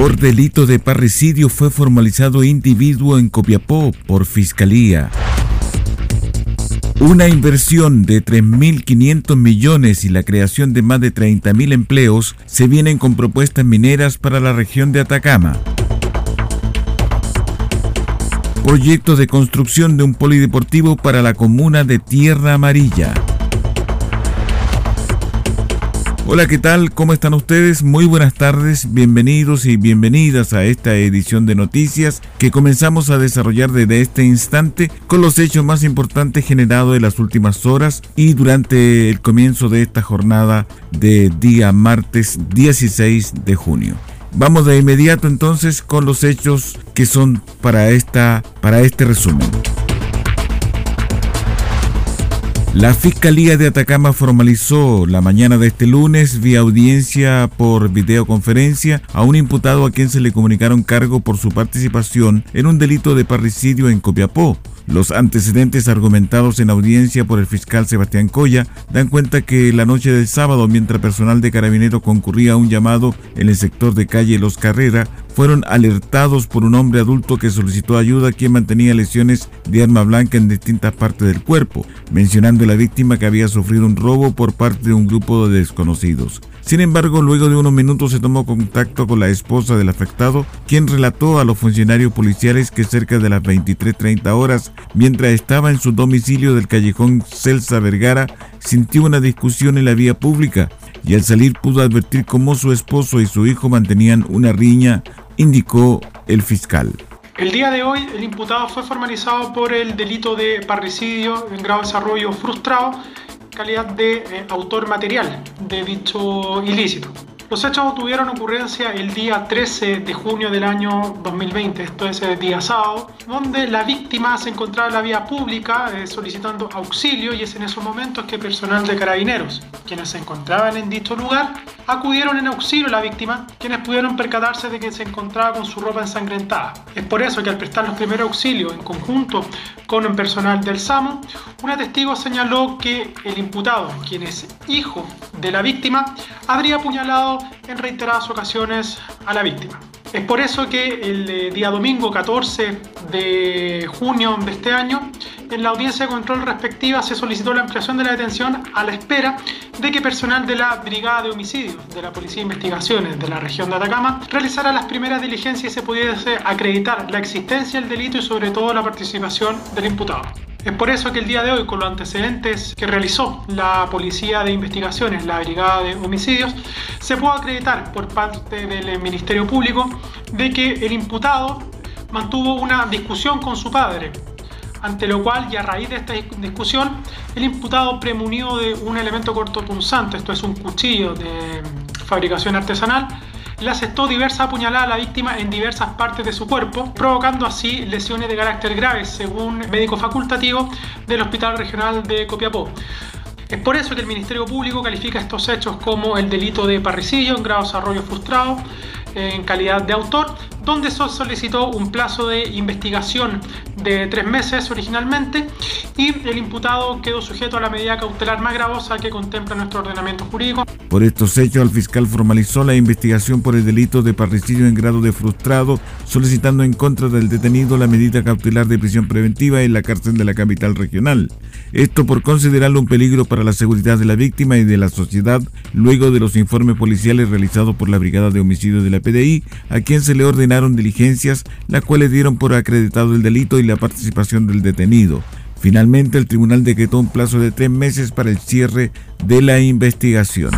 Por delito de parricidio fue formalizado individuo en Copiapó por Fiscalía. Una inversión de 3.500 millones y la creación de más de 30.000 empleos se vienen con propuestas mineras para la región de Atacama. Proyecto de construcción de un polideportivo para la comuna de Tierra Amarilla. Hola, ¿qué tal? ¿Cómo están ustedes? Muy buenas tardes, bienvenidos y bienvenidas a esta edición de noticias que comenzamos a desarrollar desde este instante con los hechos más importantes generados en las últimas horas y durante el comienzo de esta jornada de día martes 16 de junio. Vamos de inmediato entonces con los hechos que son para esta para este resumen. La Fiscalía de Atacama formalizó la mañana de este lunes vía audiencia por videoconferencia a un imputado a quien se le comunicaron cargo por su participación en un delito de parricidio en Copiapó. Los antecedentes argumentados en audiencia por el fiscal Sebastián Coya dan cuenta que la noche del sábado, mientras personal de carabinero concurría a un llamado en el sector de calle Los Carrera, fueron alertados por un hombre adulto que solicitó ayuda quien mantenía lesiones de arma blanca en distintas partes del cuerpo, mencionando a la víctima que había sufrido un robo por parte de un grupo de desconocidos. Sin embargo, luego de unos minutos se tomó contacto con la esposa del afectado, quien relató a los funcionarios policiales que cerca de las 23.30 horas, mientras estaba en su domicilio del callejón Celsa Vergara, sintió una discusión en la vía pública y al salir pudo advertir cómo su esposo y su hijo mantenían una riña, indicó el fiscal. El día de hoy el imputado fue formalizado por el delito de parricidio en grado de desarrollo frustrado calidad de eh, autor material de dicho ilícito. Los hechos tuvieron ocurrencia el día 13 de junio del año 2020, esto es el día sábado, donde la víctima se encontraba en la vía pública eh, solicitando auxilio y es en esos momentos que personal de carabineros, quienes se encontraban en dicho lugar, acudieron en auxilio a la víctima, quienes pudieron percatarse de que se encontraba con su ropa ensangrentada. Es por eso que al prestar los primeros auxilios en conjunto con el personal del SAMU, una testigo señaló que el imputado, quien es hijo de la víctima, habría apuñalado en reiteradas ocasiones a la víctima. Es por eso que el eh, día domingo 14 de junio de este año, en la audiencia de control respectiva se solicitó la ampliación de la detención a la espera de que personal de la Brigada de Homicidios de la Policía de Investigaciones de la región de Atacama realizara las primeras diligencias y se pudiese acreditar la existencia del delito y sobre todo la participación del imputado. Es por eso que el día de hoy, con los antecedentes que realizó la Policía de Investigaciones, la Brigada de Homicidios, se puede acreditar por parte del Ministerio Público de que el imputado mantuvo una discusión con su padre, ante lo cual y a raíz de esta discusión, el imputado premunió de un elemento cortopunzante, esto es un cuchillo de fabricación artesanal, le asestó diversas apuñaladas a la víctima en diversas partes de su cuerpo, provocando así lesiones de carácter grave, según médico facultativo del Hospital Regional de Copiapó. Es por eso que el Ministerio Público califica estos hechos como el delito de parricidio en grado de desarrollo frustrado en calidad de autor, donde se solicitó un plazo de investigación de tres meses originalmente y el imputado quedó sujeto a la medida cautelar más gravosa que contempla nuestro ordenamiento jurídico. Por estos hechos, el fiscal formalizó la investigación por el delito de parricidio en grado de frustrado, solicitando en contra del detenido la medida cautelar de prisión preventiva en la cárcel de la capital regional. Esto por considerarlo un peligro para la seguridad de la víctima y de la sociedad, luego de los informes policiales realizados por la Brigada de Homicidios de la PDI, a quien se le ordenó diligencias, las cuales dieron por acreditado el delito y la participación del detenido. Finalmente, el tribunal decretó un plazo de tres meses para el cierre de la investigación.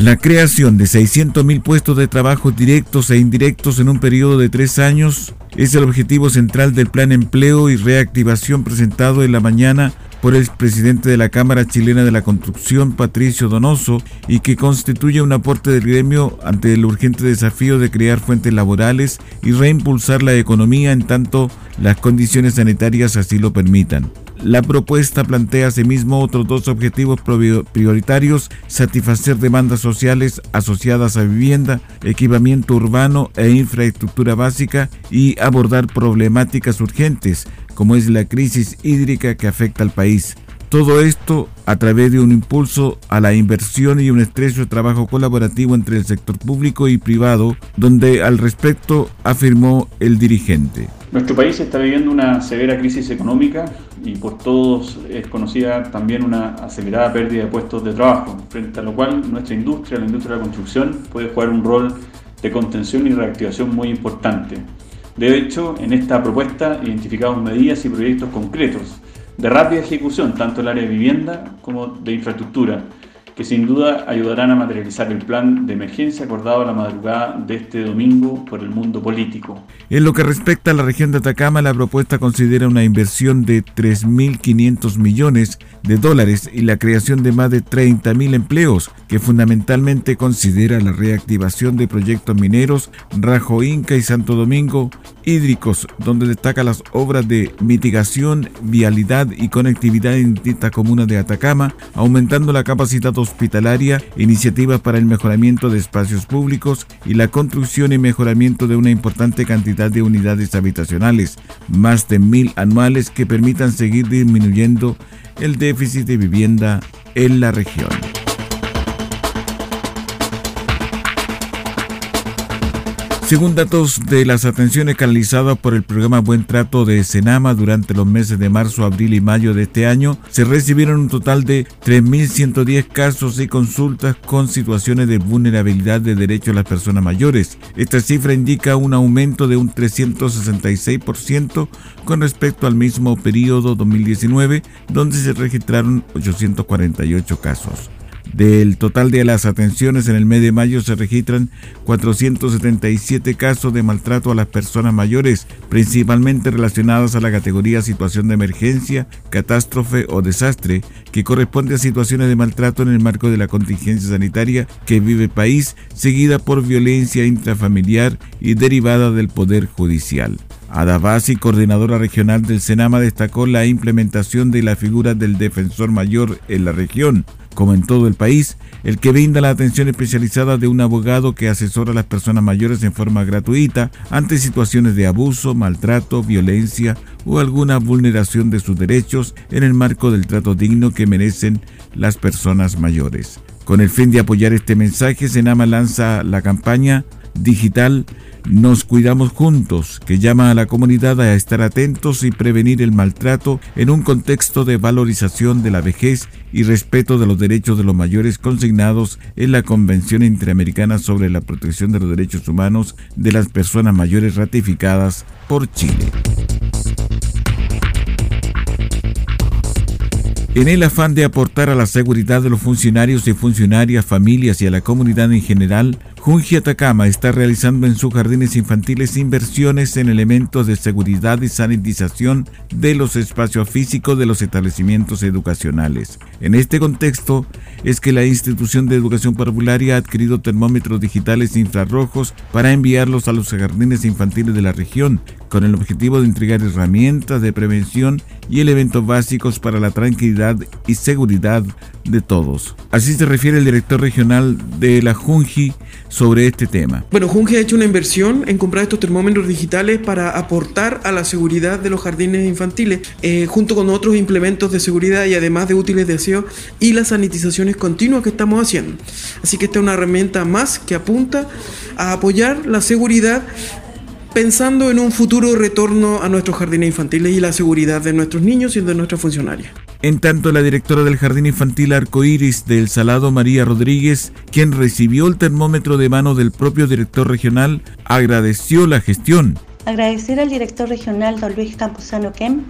La creación de 600.000 puestos de trabajo directos e indirectos en un periodo de tres años es el objetivo central del Plan Empleo y Reactivación presentado en la mañana por el presidente de la Cámara Chilena de la Construcción, Patricio Donoso, y que constituye un aporte del gremio ante el urgente desafío de crear fuentes laborales y reimpulsar la economía en tanto las condiciones sanitarias así lo permitan. La propuesta plantea asimismo otros dos objetivos prioritarios, satisfacer demandas sociales asociadas a vivienda, equipamiento urbano e infraestructura básica y abordar problemáticas urgentes como es la crisis hídrica que afecta al país. Todo esto a través de un impulso a la inversión y un estrecho trabajo colaborativo entre el sector público y privado, donde al respecto afirmó el dirigente. Nuestro país está viviendo una severa crisis económica y por todos es conocida también una acelerada pérdida de puestos de trabajo, frente a lo cual nuestra industria, la industria de la construcción, puede jugar un rol de contención y reactivación muy importante. De hecho, en esta propuesta identificamos medidas y proyectos concretos de rápida ejecución, tanto en el área de vivienda como de infraestructura, que sin duda ayudarán a materializar el plan de emergencia acordado a la madrugada de este domingo por el mundo político. En lo que respecta a la región de Atacama, la propuesta considera una inversión de 3.500 millones de dólares y la creación de más de 30.000 empleos, que fundamentalmente considera la reactivación de proyectos mineros, Rajo Inca y Santo Domingo, hídricos, donde destaca las obras de mitigación, vialidad y conectividad en distintas comunas de Atacama, aumentando la capacidad hospitalaria, iniciativas para el mejoramiento de espacios públicos y la construcción y mejoramiento de una importante cantidad de unidades habitacionales, más de mil anuales que permitan seguir disminuyendo el déficit de vivienda en la región. Según datos de las atenciones canalizadas por el programa Buen Trato de Senama durante los meses de marzo, abril y mayo de este año, se recibieron un total de 3.110 casos y consultas con situaciones de vulnerabilidad de derechos a las personas mayores. Esta cifra indica un aumento de un 366% con respecto al mismo periodo 2019, donde se registraron 848 casos. Del total de las atenciones en el mes de mayo se registran 477 casos de maltrato a las personas mayores, principalmente relacionadas a la categoría situación de emergencia, catástrofe o desastre, que corresponde a situaciones de maltrato en el marco de la contingencia sanitaria que vive el país, seguida por violencia intrafamiliar y derivada del Poder Judicial. Adabasi, coordinadora regional del Senama, destacó la implementación de la figura del defensor mayor en la región, como en todo el país, el que brinda la atención especializada de un abogado que asesora a las personas mayores en forma gratuita ante situaciones de abuso, maltrato, violencia o alguna vulneración de sus derechos en el marco del trato digno que merecen las personas mayores. Con el fin de apoyar este mensaje, Senama lanza la campaña digital nos cuidamos juntos, que llama a la comunidad a estar atentos y prevenir el maltrato en un contexto de valorización de la vejez y respeto de los derechos de los mayores consignados en la Convención Interamericana sobre la Protección de los Derechos Humanos de las Personas Mayores ratificadas por Chile. En el afán de aportar a la seguridad de los funcionarios y funcionarias, familias y a la comunidad en general, Junji Atacama está realizando en sus jardines infantiles inversiones en elementos de seguridad y sanitización de los espacios físicos de los establecimientos educacionales. En este contexto es que la institución de educación parvularia ha adquirido termómetros digitales infrarrojos para enviarlos a los jardines infantiles de la región, con el objetivo de entregar herramientas de prevención y elementos básicos para la tranquilidad y seguridad de todos. Así se refiere el director regional de la Junji sobre este tema. Bueno, Junji ha hecho una inversión en comprar estos termómetros digitales para aportar a la seguridad de los jardines infantiles, eh, junto con otros implementos de seguridad y además de útiles de aseo y las sanitizaciones continuas que estamos haciendo. Así que esta es una herramienta más que apunta a apoyar la seguridad pensando en un futuro retorno a nuestros jardines infantiles y la seguridad de nuestros niños y de nuestras funcionarias. En tanto, la directora del Jardín Infantil Arcoíris del Salado, María Rodríguez, quien recibió el termómetro de mano del propio director regional, agradeció la gestión. Agradecer al director regional, don Luis Camposano Kem,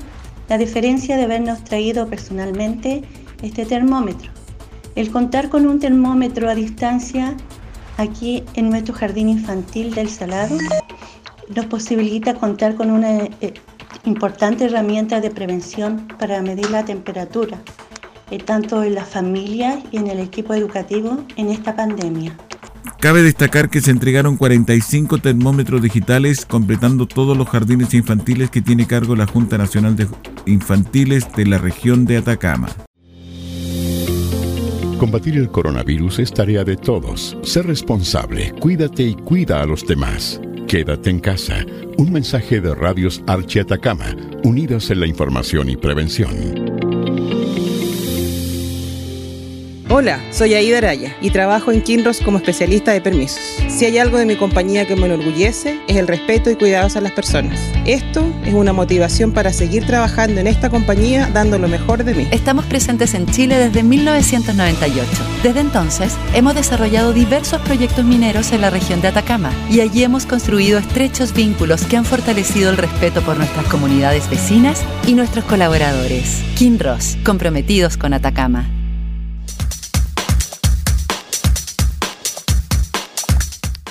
la diferencia de habernos traído personalmente este termómetro. El contar con un termómetro a distancia aquí en nuestro jardín infantil del Salado nos posibilita contar con una eh, importante herramienta de prevención para medir la temperatura, eh, tanto en las familias y en el equipo educativo en esta pandemia. Cabe destacar que se entregaron 45 termómetros digitales completando todos los jardines infantiles que tiene cargo la Junta Nacional de Infantiles de la región de Atacama. Combatir el coronavirus es tarea de todos. Sé responsable, cuídate y cuida a los demás. Quédate en casa. Un mensaje de Radios Archi Atacama, unidos en la información y prevención. Hola, soy Aida Araya y trabajo en Kinross como especialista de permisos. Si hay algo de mi compañía que me enorgullece, es el respeto y cuidados a las personas. Esto es una motivación para seguir trabajando en esta compañía dando lo mejor de mí. Estamos presentes en Chile desde 1998. Desde entonces, hemos desarrollado diversos proyectos mineros en la región de Atacama y allí hemos construido estrechos vínculos que han fortalecido el respeto por nuestras comunidades vecinas y nuestros colaboradores. Kinross, comprometidos con Atacama.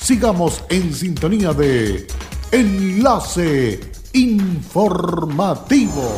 Sigamos en sintonía de Enlace Informativo.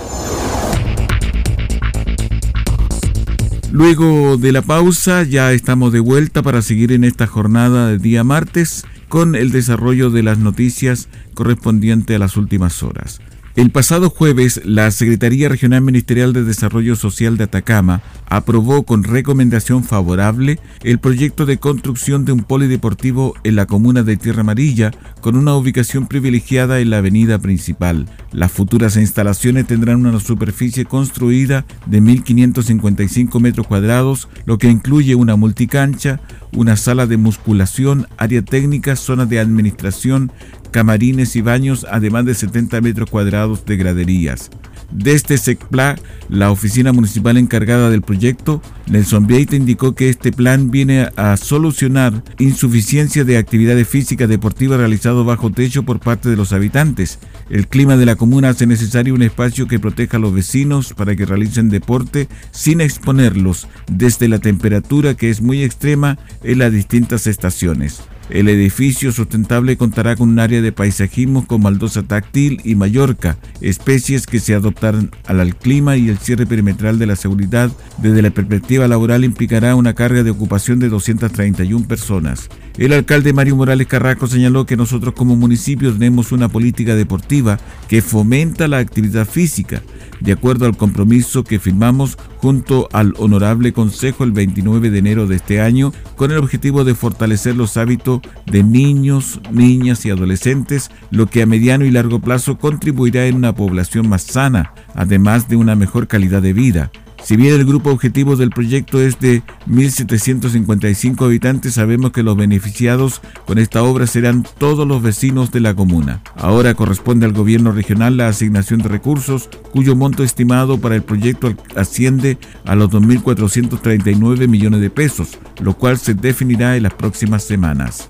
Luego de la pausa ya estamos de vuelta para seguir en esta jornada de día martes con el desarrollo de las noticias correspondiente a las últimas horas. El pasado jueves, la Secretaría Regional Ministerial de Desarrollo Social de Atacama aprobó con recomendación favorable el proyecto de construcción de un polideportivo en la comuna de Tierra Amarilla con una ubicación privilegiada en la avenida principal. Las futuras instalaciones tendrán una superficie construida de 1.555 metros cuadrados, lo que incluye una multicancha, una sala de musculación, área técnica, zona de administración, camarines y baños, además de 70 metros cuadrados de graderías. Desde SECPLA, la oficina municipal encargada del proyecto, Nelson Vieita indicó que este plan viene a solucionar insuficiencia de actividades físicas deportivas realizadas bajo techo por parte de los habitantes. El clima de la comuna hace necesario un espacio que proteja a los vecinos para que realicen deporte sin exponerlos desde la temperatura que es muy extrema en las distintas estaciones. El edificio sustentable contará con un área de paisajismo con maldosa táctil y mallorca, especies que se adoptarán al clima y el cierre perimetral de la seguridad desde la perspectiva laboral implicará una carga de ocupación de 231 personas. El alcalde Mario Morales Carrasco señaló que nosotros como municipio tenemos una política deportiva que fomenta la actividad física, de acuerdo al compromiso que firmamos junto al Honorable Consejo el 29 de enero de este año, con el objetivo de fortalecer los hábitos de niños, niñas y adolescentes, lo que a mediano y largo plazo contribuirá en una población más sana, además de una mejor calidad de vida. Si bien el grupo objetivo del proyecto es de 1.755 habitantes, sabemos que los beneficiados con esta obra serán todos los vecinos de la comuna. Ahora corresponde al gobierno regional la asignación de recursos, cuyo monto estimado para el proyecto asciende a los 2.439 millones de pesos, lo cual se definirá en las próximas semanas.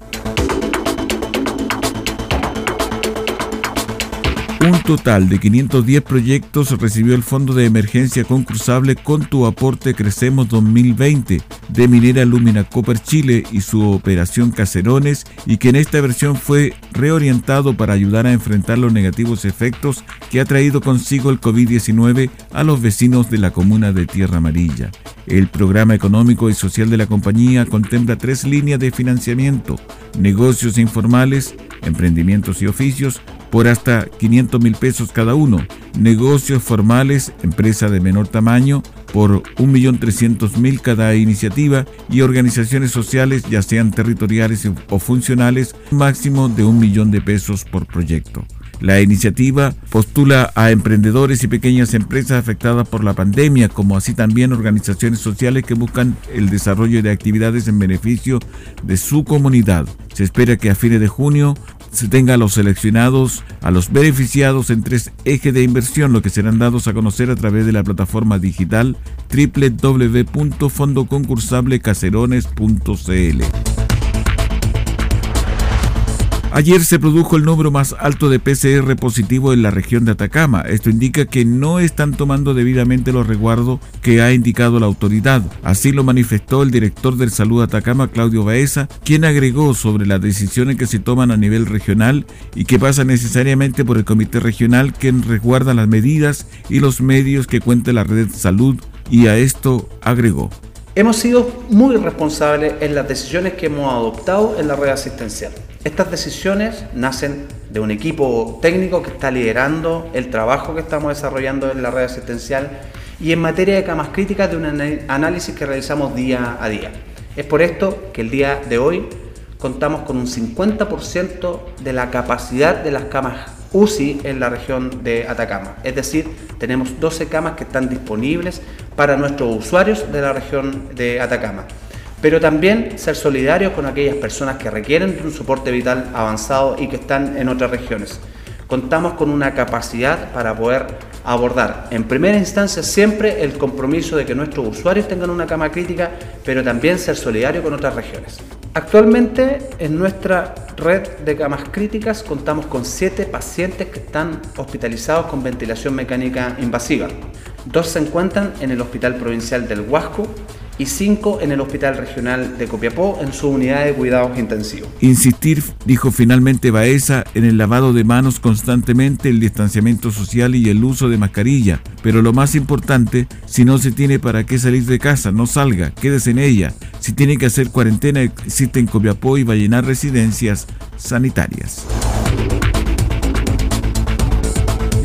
Un total de 510 proyectos recibió el Fondo de Emergencia Concursable con tu aporte Crecemos 2020 de Minera Lumina Copper Chile y su operación Caserones y que en esta versión fue reorientado para ayudar a enfrentar los negativos efectos que ha traído consigo el COVID-19 a los vecinos de la comuna de Tierra Amarilla. El programa económico y social de la compañía contempla tres líneas de financiamiento, negocios informales, emprendimientos y oficios, por hasta 500 mil pesos cada uno. Negocios formales, empresa de menor tamaño, por 1.300.000 cada iniciativa y organizaciones sociales, ya sean territoriales o funcionales, un máximo de un millón de pesos por proyecto. La iniciativa postula a emprendedores y pequeñas empresas afectadas por la pandemia, como así también organizaciones sociales que buscan el desarrollo de actividades en beneficio de su comunidad. Se espera que a fines de junio se tenga a los seleccionados, a los beneficiados en tres ejes de inversión, lo que serán dados a conocer a través de la plataforma digital www.fondoconcursablecaserones.cl. Ayer se produjo el número más alto de PCR positivo en la región de Atacama. Esto indica que no están tomando debidamente los resguardos que ha indicado la autoridad. Así lo manifestó el director del Salud Atacama, Claudio Baeza, quien agregó sobre las decisiones que se toman a nivel regional y que pasa necesariamente por el Comité Regional, quien resguarda las medidas y los medios que cuenta la red salud y a esto agregó. Hemos sido muy responsables en las decisiones que hemos adoptado en la red asistencial. Estas decisiones nacen de un equipo técnico que está liderando el trabajo que estamos desarrollando en la red asistencial y en materia de camas críticas de un análisis que realizamos día a día. Es por esto que el día de hoy contamos con un 50% de la capacidad de las camas UCI en la región de Atacama. Es decir, tenemos 12 camas que están disponibles para nuestros usuarios de la región de Atacama pero también ser solidarios con aquellas personas que requieren un soporte vital avanzado y que están en otras regiones. Contamos con una capacidad para poder abordar en primera instancia siempre el compromiso de que nuestros usuarios tengan una cama crítica, pero también ser solidario con otras regiones. Actualmente en nuestra red de camas críticas contamos con siete pacientes que están hospitalizados con ventilación mecánica invasiva. Dos se encuentran en el Hospital Provincial del Huasco y cinco en el Hospital Regional de Copiapó en su unidad de cuidados intensivos. Insistir, dijo finalmente Baeza, en el lavado de manos constantemente, el distanciamiento social y el uso de mascarilla. Pero lo más importante, si no se tiene para qué salir de casa, no salga, quédese en ella. Si tiene que hacer cuarentena, existe en Copiapó y va a llenar residencias sanitarias.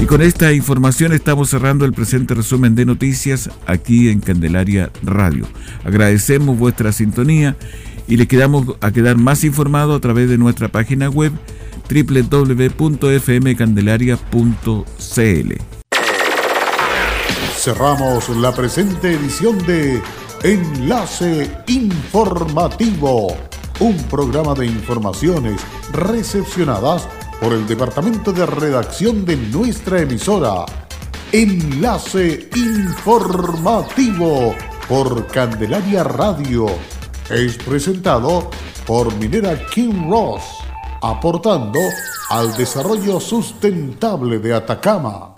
Y con esta información estamos cerrando el presente resumen de noticias aquí en Candelaria Radio. Agradecemos vuestra sintonía y le quedamos a quedar más informado a través de nuestra página web www.fmcandelaria.cl. Cerramos la presente edición de Enlace Informativo, un programa de informaciones recepcionadas por el departamento de redacción de nuestra emisora. Enlace informativo por Candelaria Radio. Es presentado por Minera King Ross, aportando al desarrollo sustentable de Atacama.